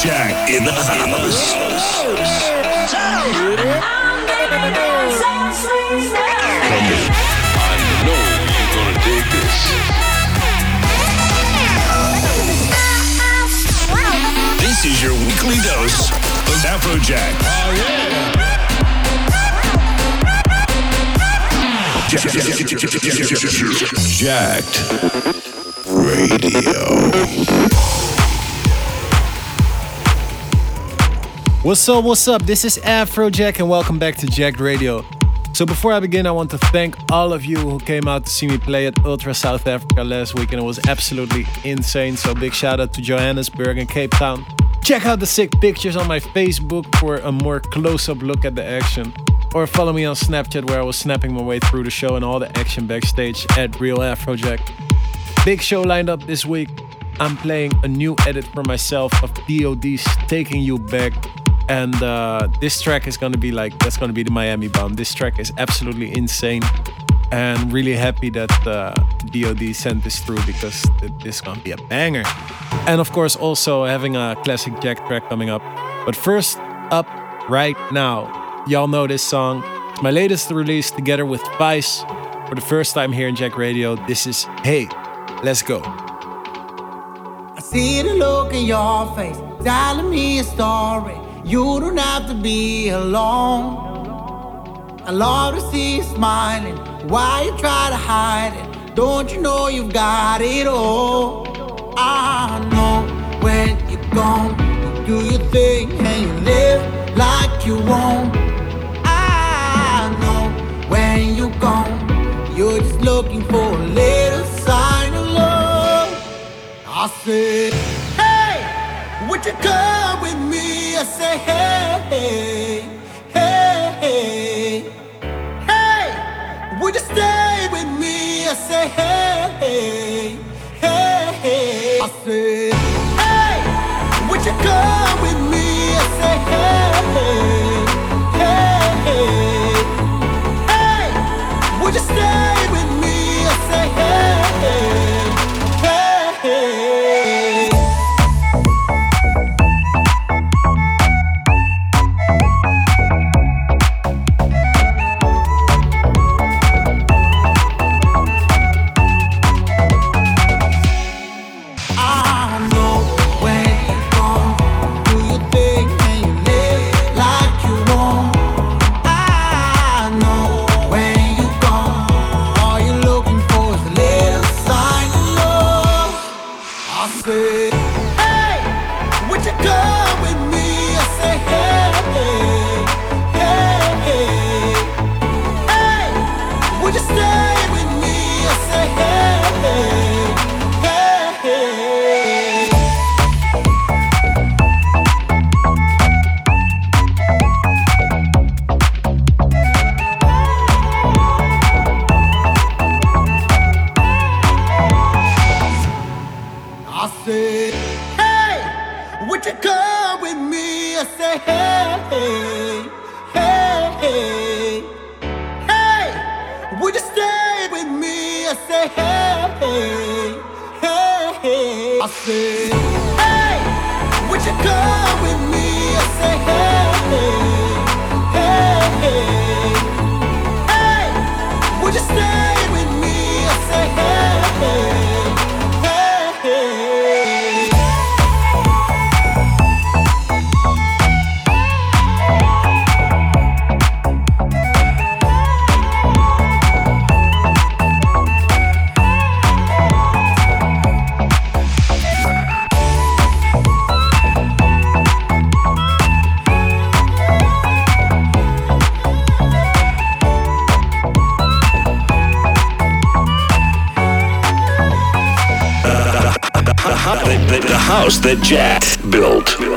Afrojack in the house. I know you're gonna dig this. This is your weekly dose of Afrojack. Oh, yeah. Jacked Radio. What's up, what's up? This is Afrojack and welcome back to Jacked Radio. So before I begin, I want to thank all of you who came out to see me play at Ultra South Africa last week and it was absolutely insane. So big shout out to Johannesburg and Cape Town. Check out the sick pictures on my Facebook for a more close-up look at the action. Or follow me on Snapchat where I was snapping my way through the show and all the action backstage at Real Afrojack. Big show lined up this week. I'm playing a new edit for myself of DOD's Taking You Back. And uh, this track is gonna be like, that's gonna be the Miami bomb. This track is absolutely insane. And really happy that uh, DOD sent this through because this is gonna be a banger. And of course, also having a classic Jack track coming up. But first up, right now, y'all know this song. It's my latest release together with Fais for the first time here in Jacked Radio. This is Hey, let's go. I see the look in your face, telling me a story. You don't have to be alone. I love to see you smiling. Why you try to hide it? Don't you know you've got it all? I know when you're gone, you do your thing and you live like you won't. I know when you're gone, you're just looking for a little sign of love. I said, would you come with me? I say, hey, hey, hey, hey, would you stay with me? I say, hey, hey, hey. I said, hey, would you come with me? I say, hey, hey. Hey, would you come with me? I say, hey, hey, hey, house that Jack built.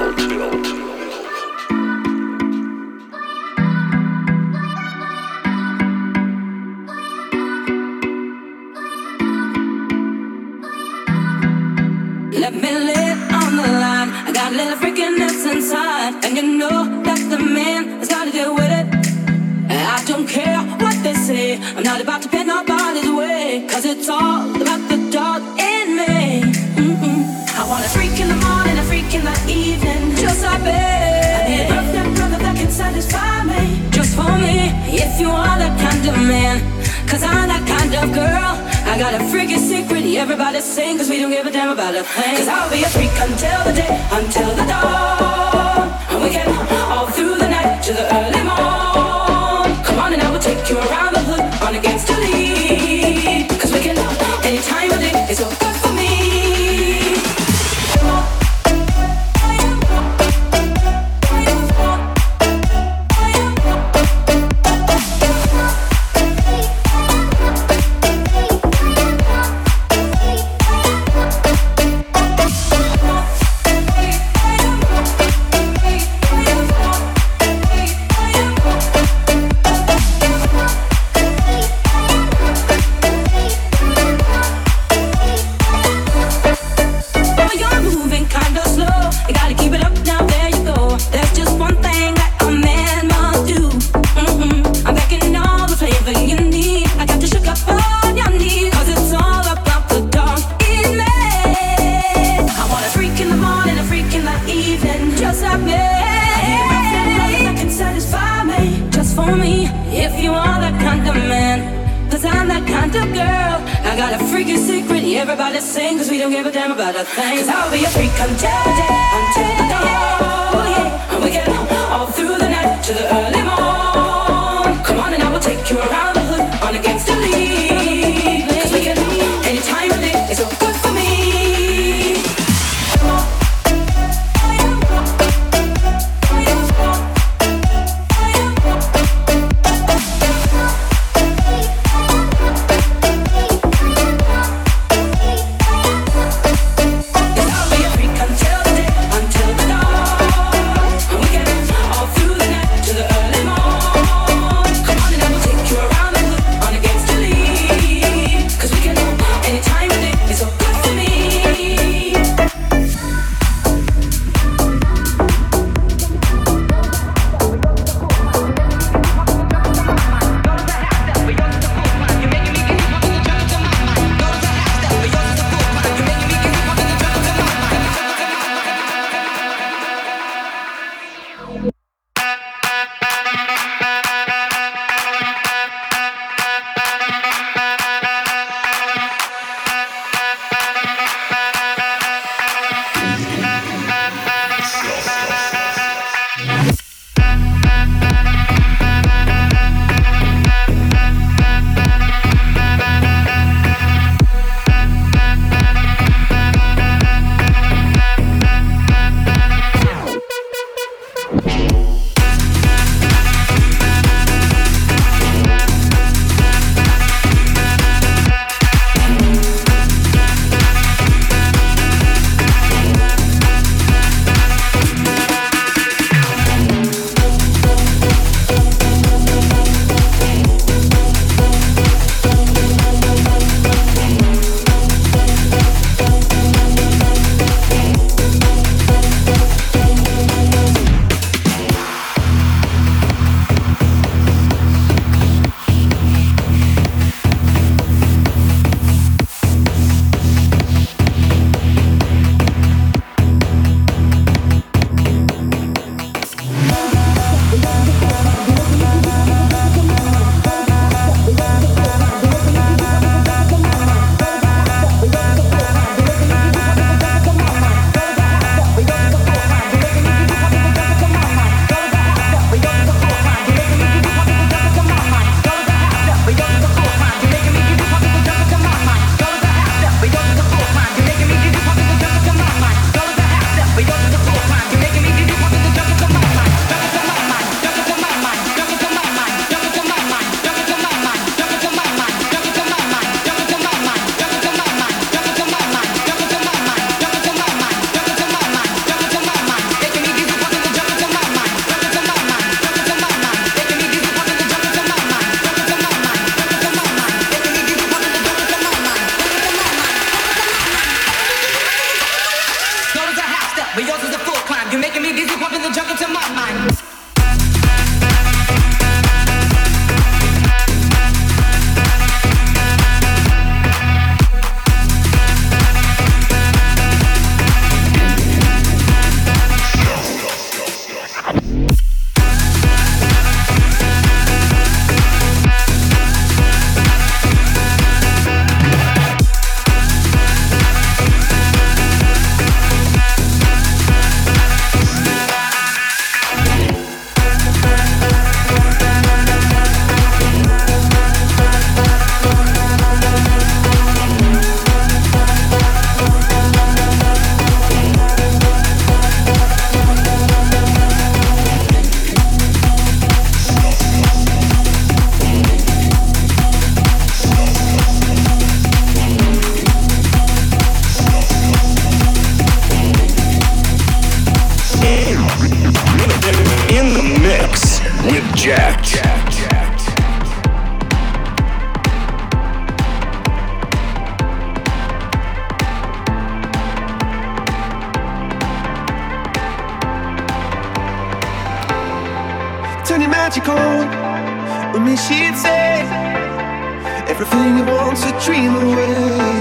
Everything you want to dream away.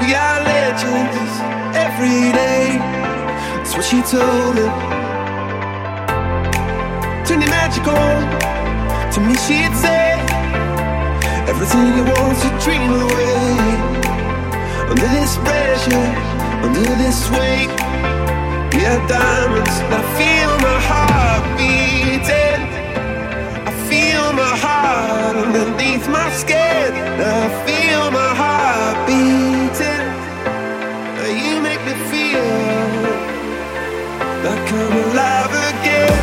We are legends every day. That's what she told me. Turn your magic on. To me, she'd say everything you want to dream away. Under this pressure, under this weight, we are diamonds. I feel my heart beating. Heart underneath my skin. I feel my heart beating. You make me feel like I'm alive again.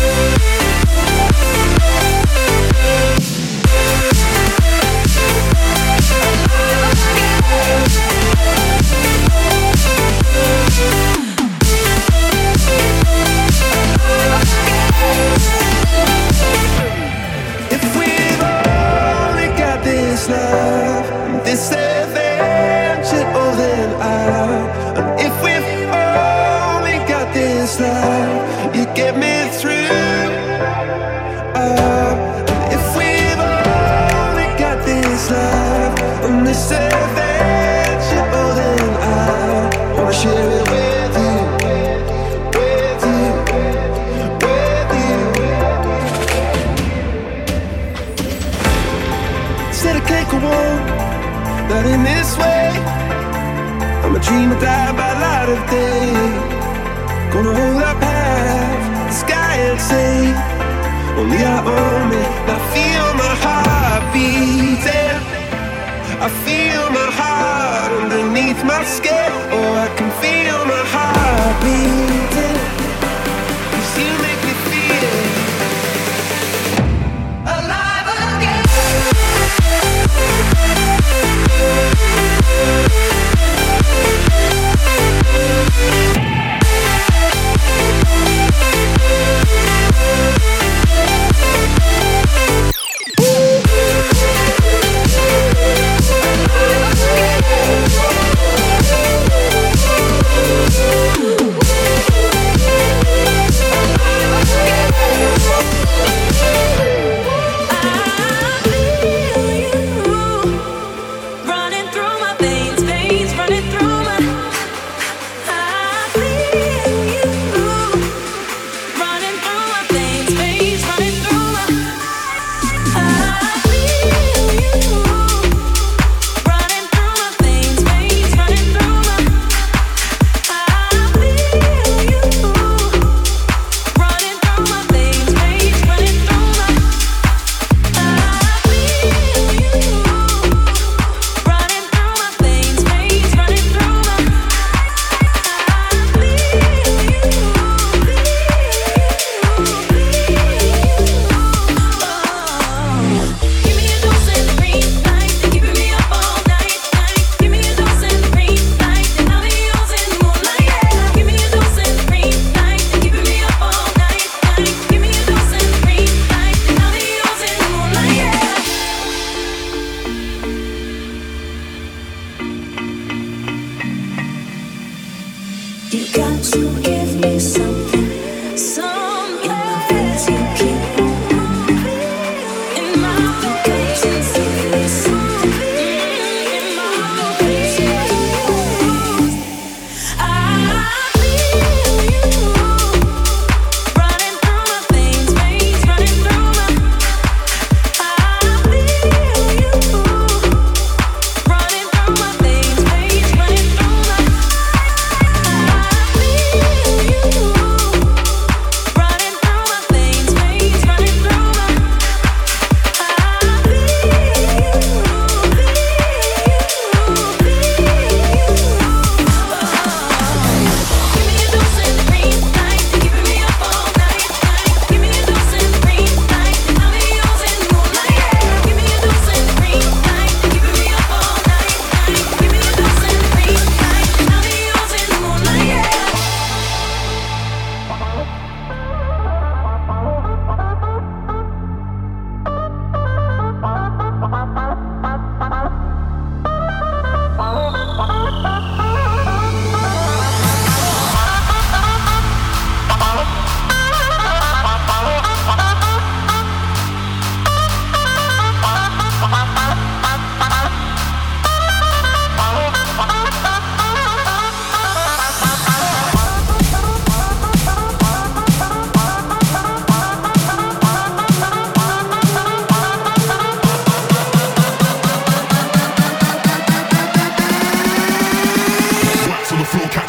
If a dreamer, die by light of day. Gonna hold up half the sky and say, only I own it. I feel my heart beating. I feel my heart underneath my skin. Oh, I can feel my heart beating.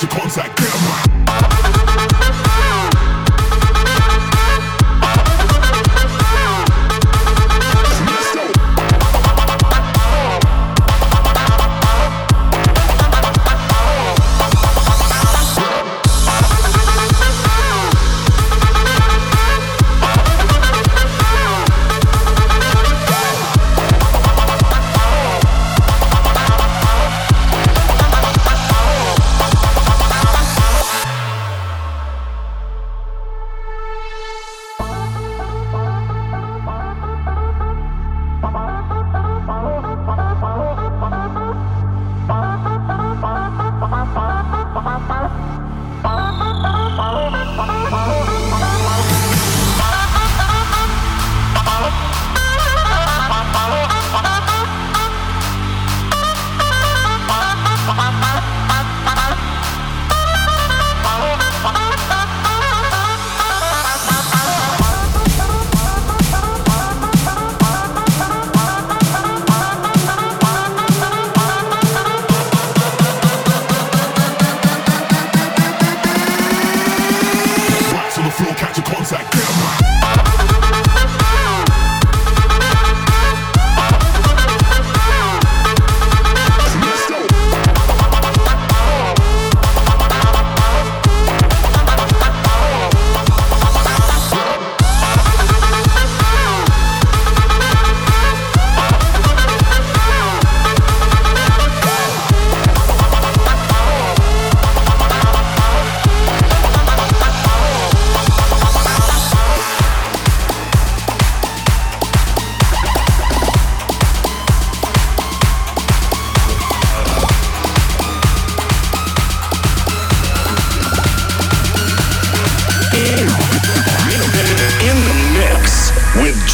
Contact like camera.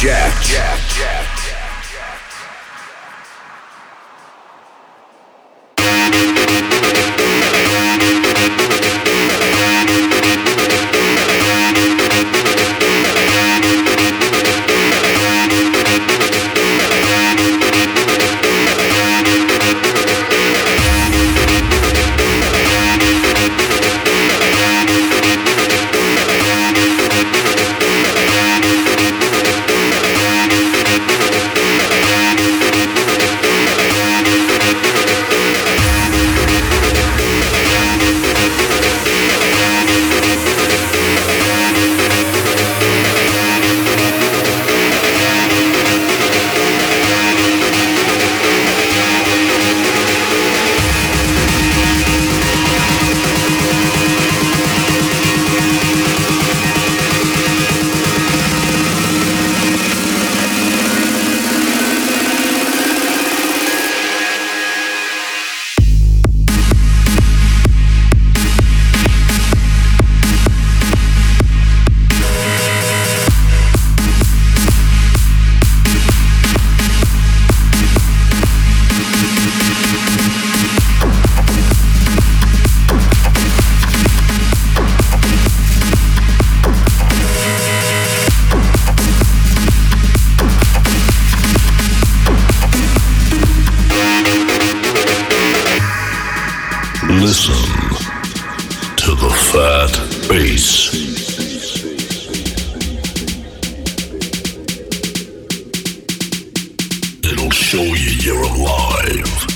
Jack. Jack. that bass. It'll show you you're alive.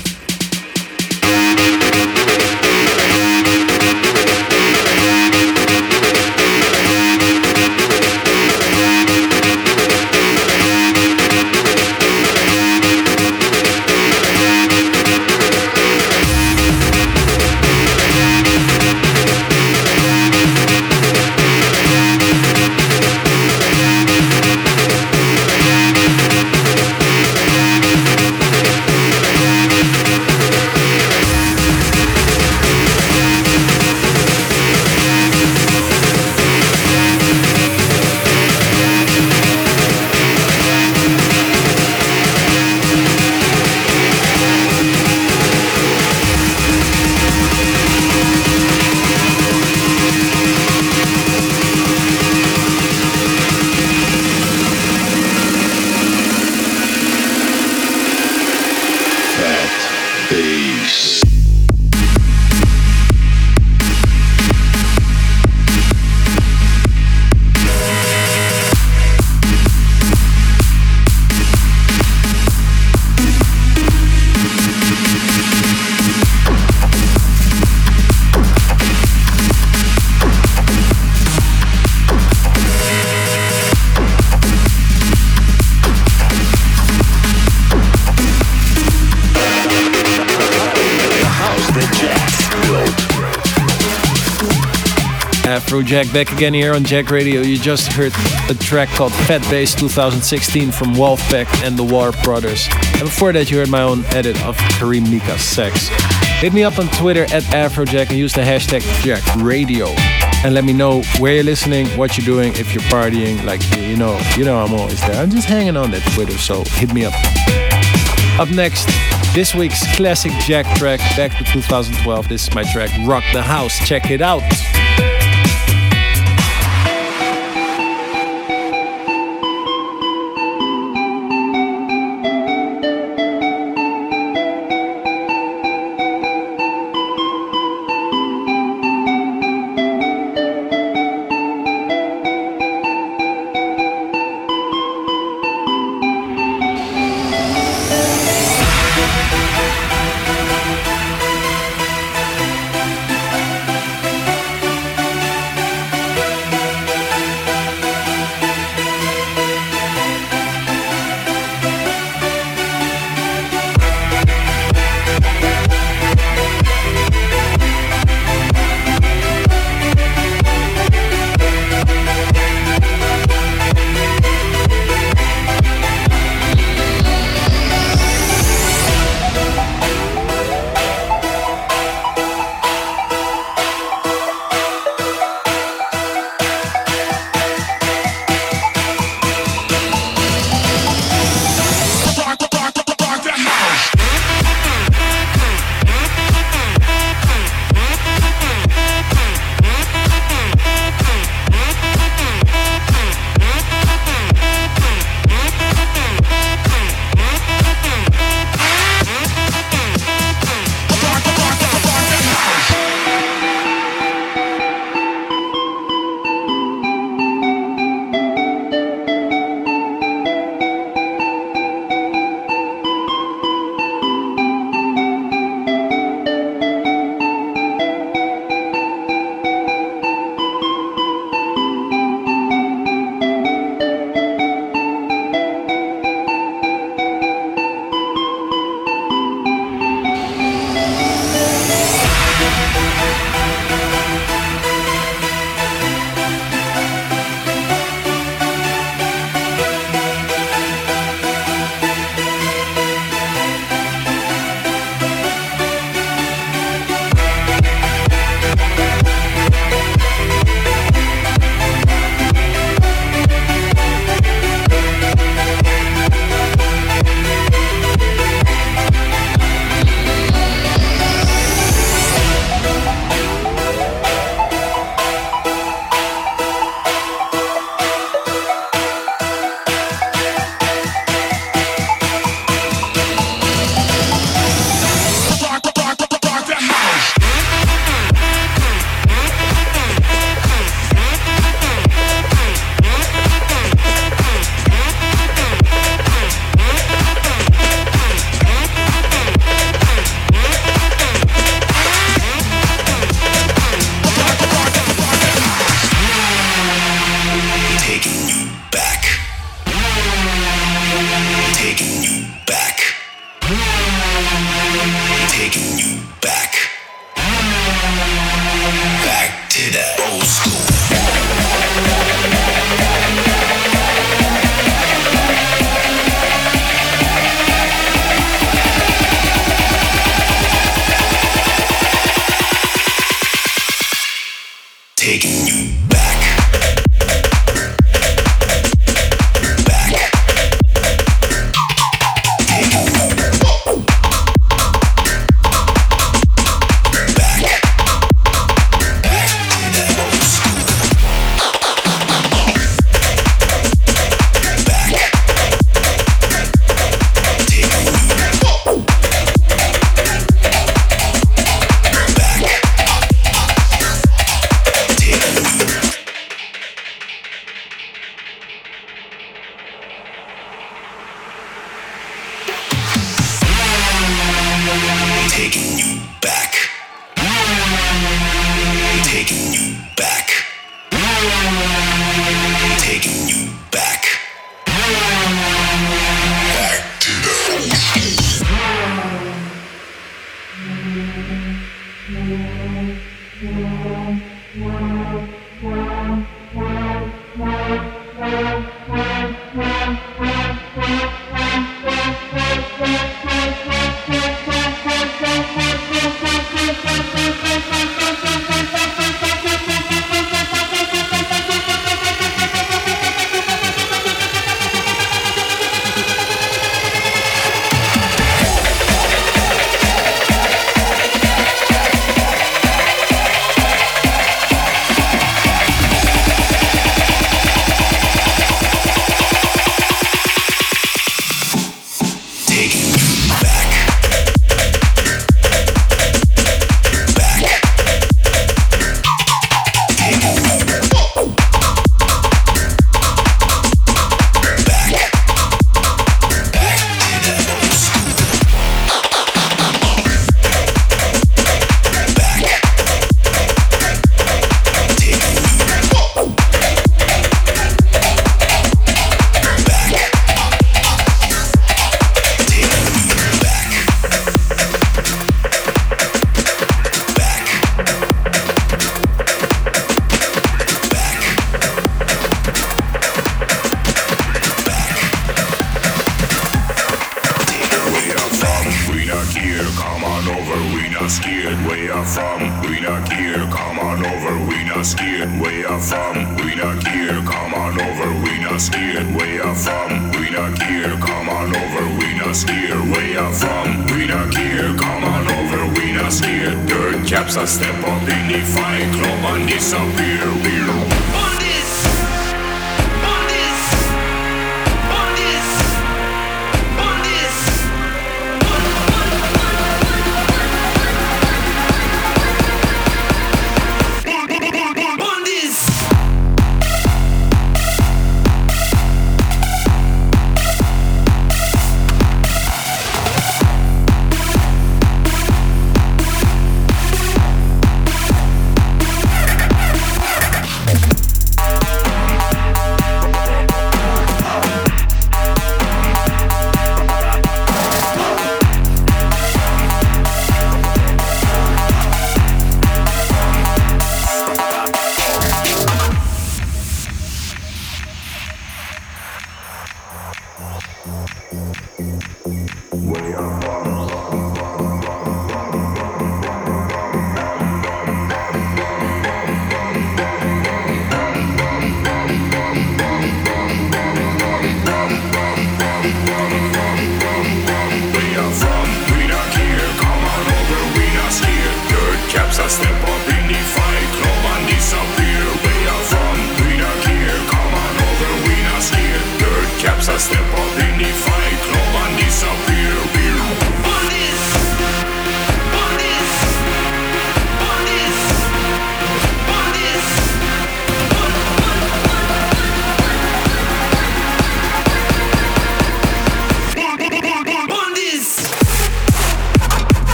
Jack back again here on Jacked Radio. You just heard a track called Fat Bass 2016 from Wolfpack and the War Brothers. And before that, you heard my own edit of Karim Mika's Sax. Hit me up on Twitter at Afrojack and use the hashtag Jacked Radio. And let me know where you're listening, what you're doing, if you're partying. Like, you know, you know I'm always there. I'm just hanging on that Twitter, so hit me up. Up next, this week's classic Jack track, back to 2012. This is my track, Rock the House. Check it out.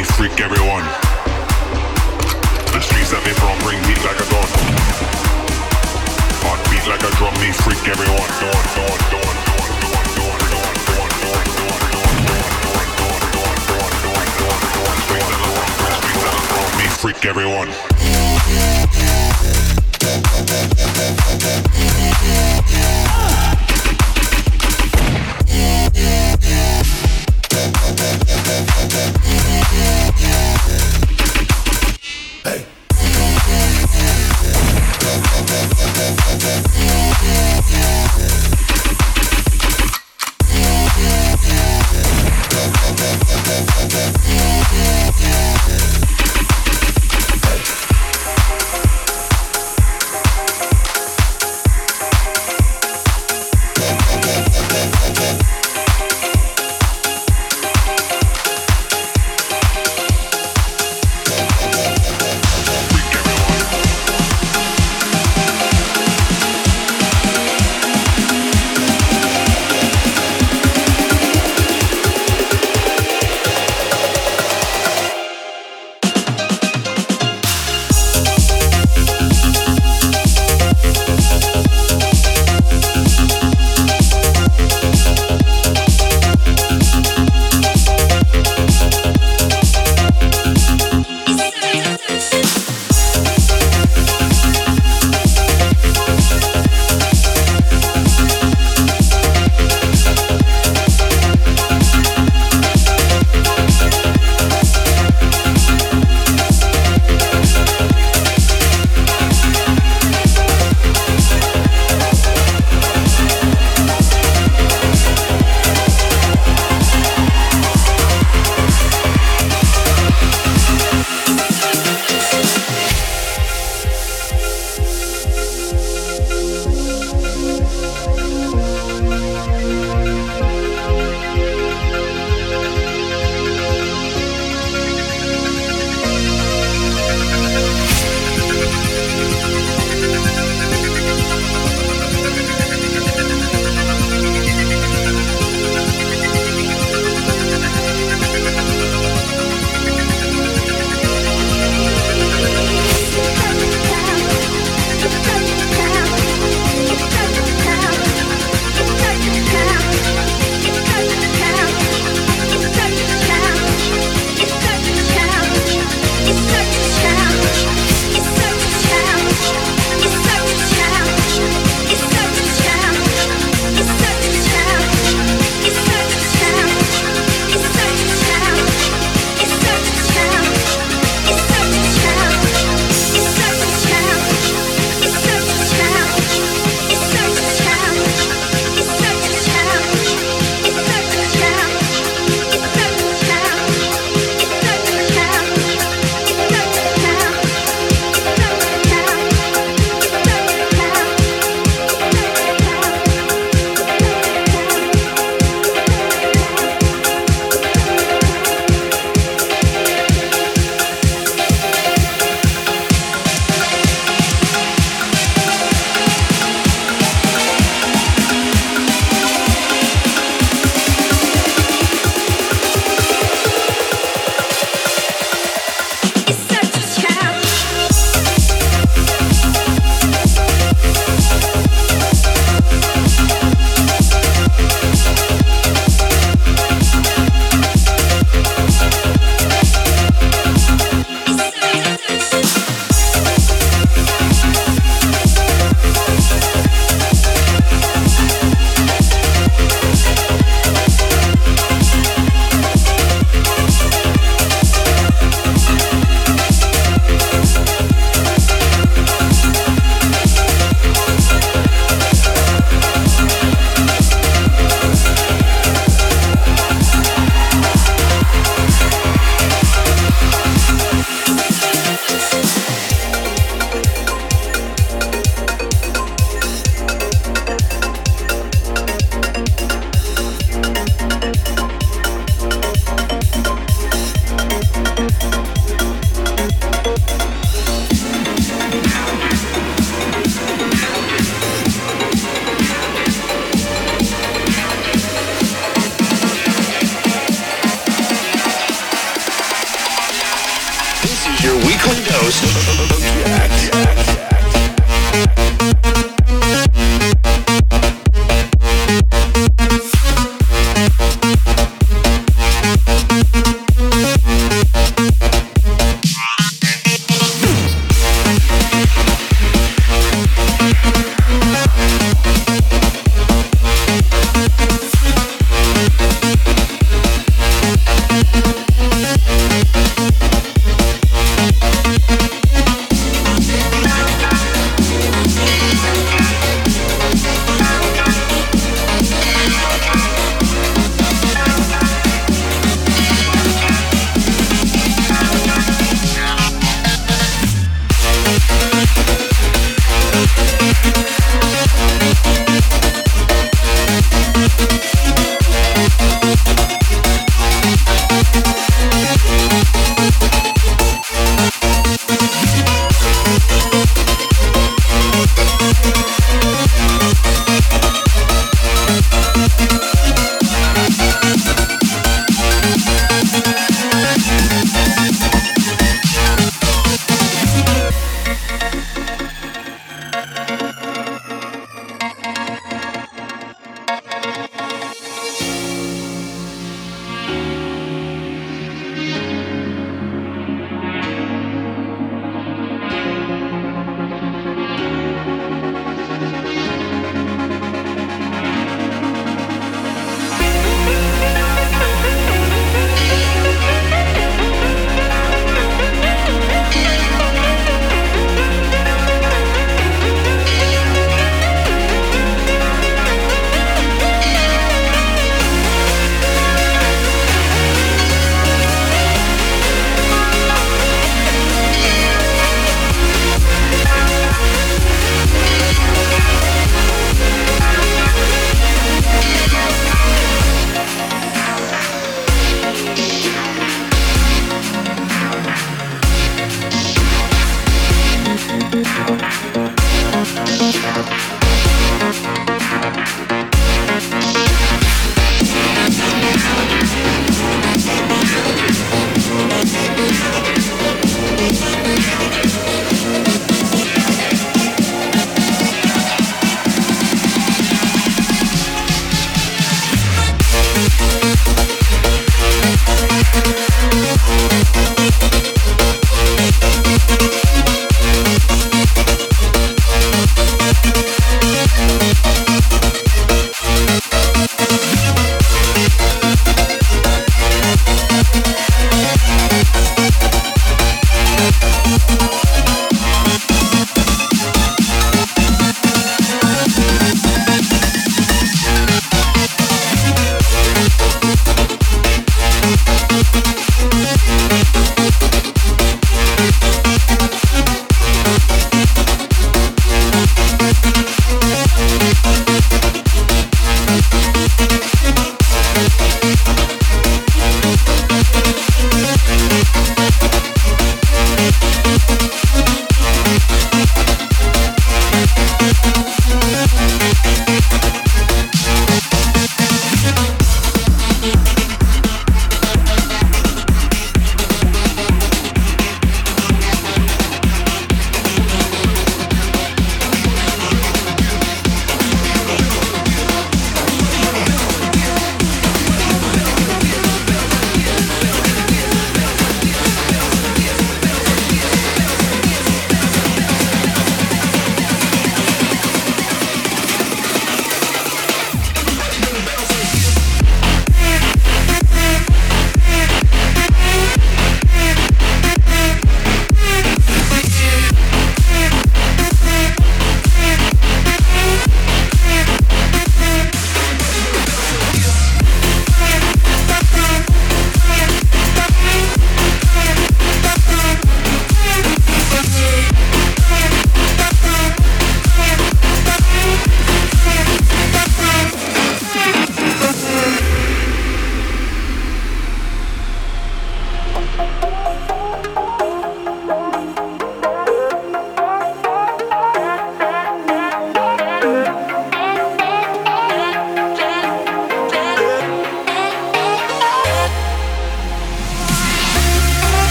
Body freak everyone. The streets that they from bring heat like a gun. Heartbeat like a drum, me freak everyone. Dawn, dawn, dawn, dawn, dawn, dawn, Freak everyone. Yeah. Yeah.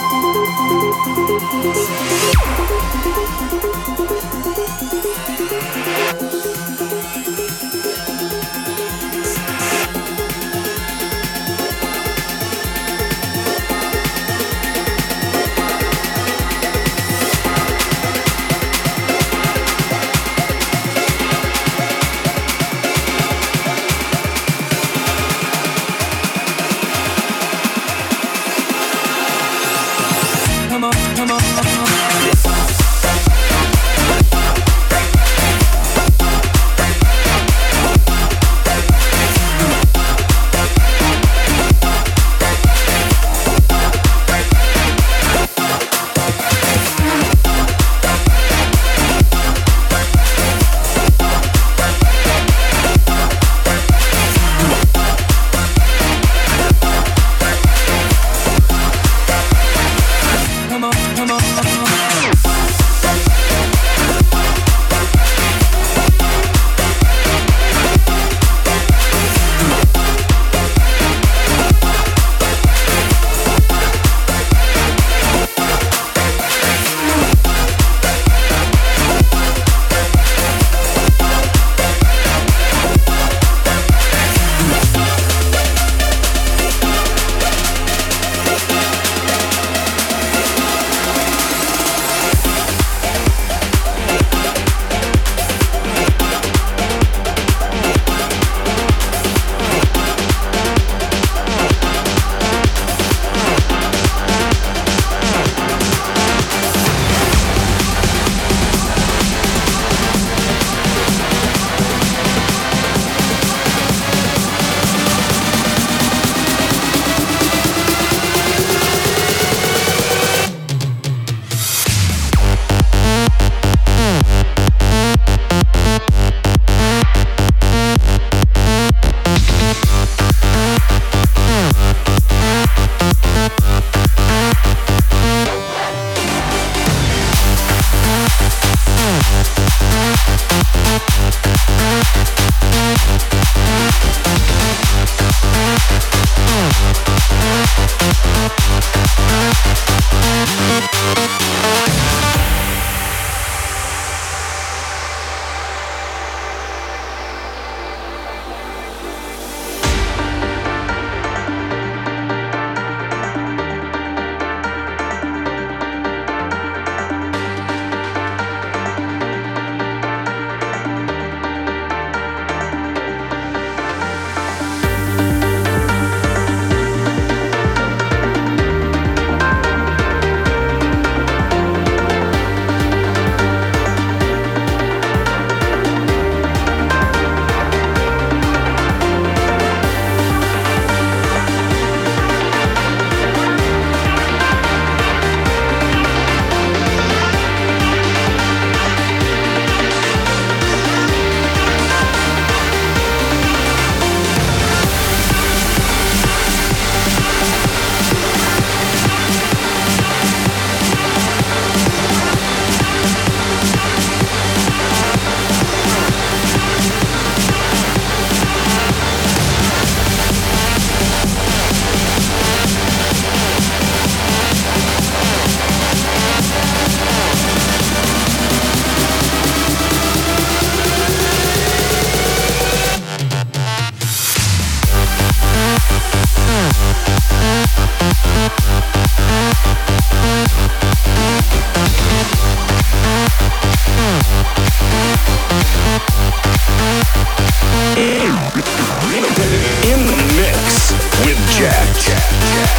Thank you.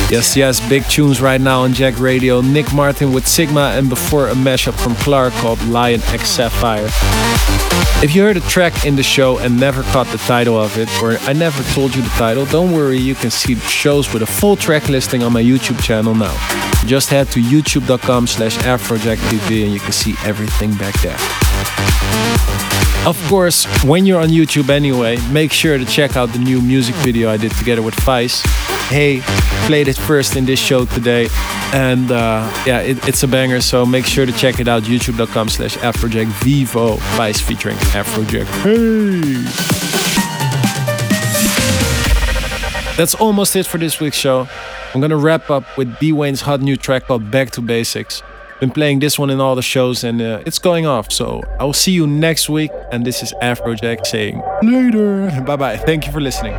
Yes, yes, big tunes right now on Jacked Radio. Nick Martin with Sigma, and before a mashup from Clark called Lion X Sapphire. If you heard a track in the show and never caught the title of it, or I never told you the title, don't worry, you can see shows with a full track listing on my YouTube channel now. Just head to youtube.com slash afrojacktv and you can see everything back there. Of course, when you're on YouTube anyway, make sure to check out the new music video I did together with Fais. Hey, played it first in this show today, and uh, yeah, it, it's a banger. So make sure to check it out. YouTube.com/slash Afrojack VEVO Fais featuring Afrojack. Hey. That's almost it for this week's show. I'm gonna wrap up with B Wayne's hot new track called Back to Basics. Been playing this one in all the shows and uh, it's going off. So I will see you next week. And this is Afrojack saying later. Bye bye. Thank you for listening.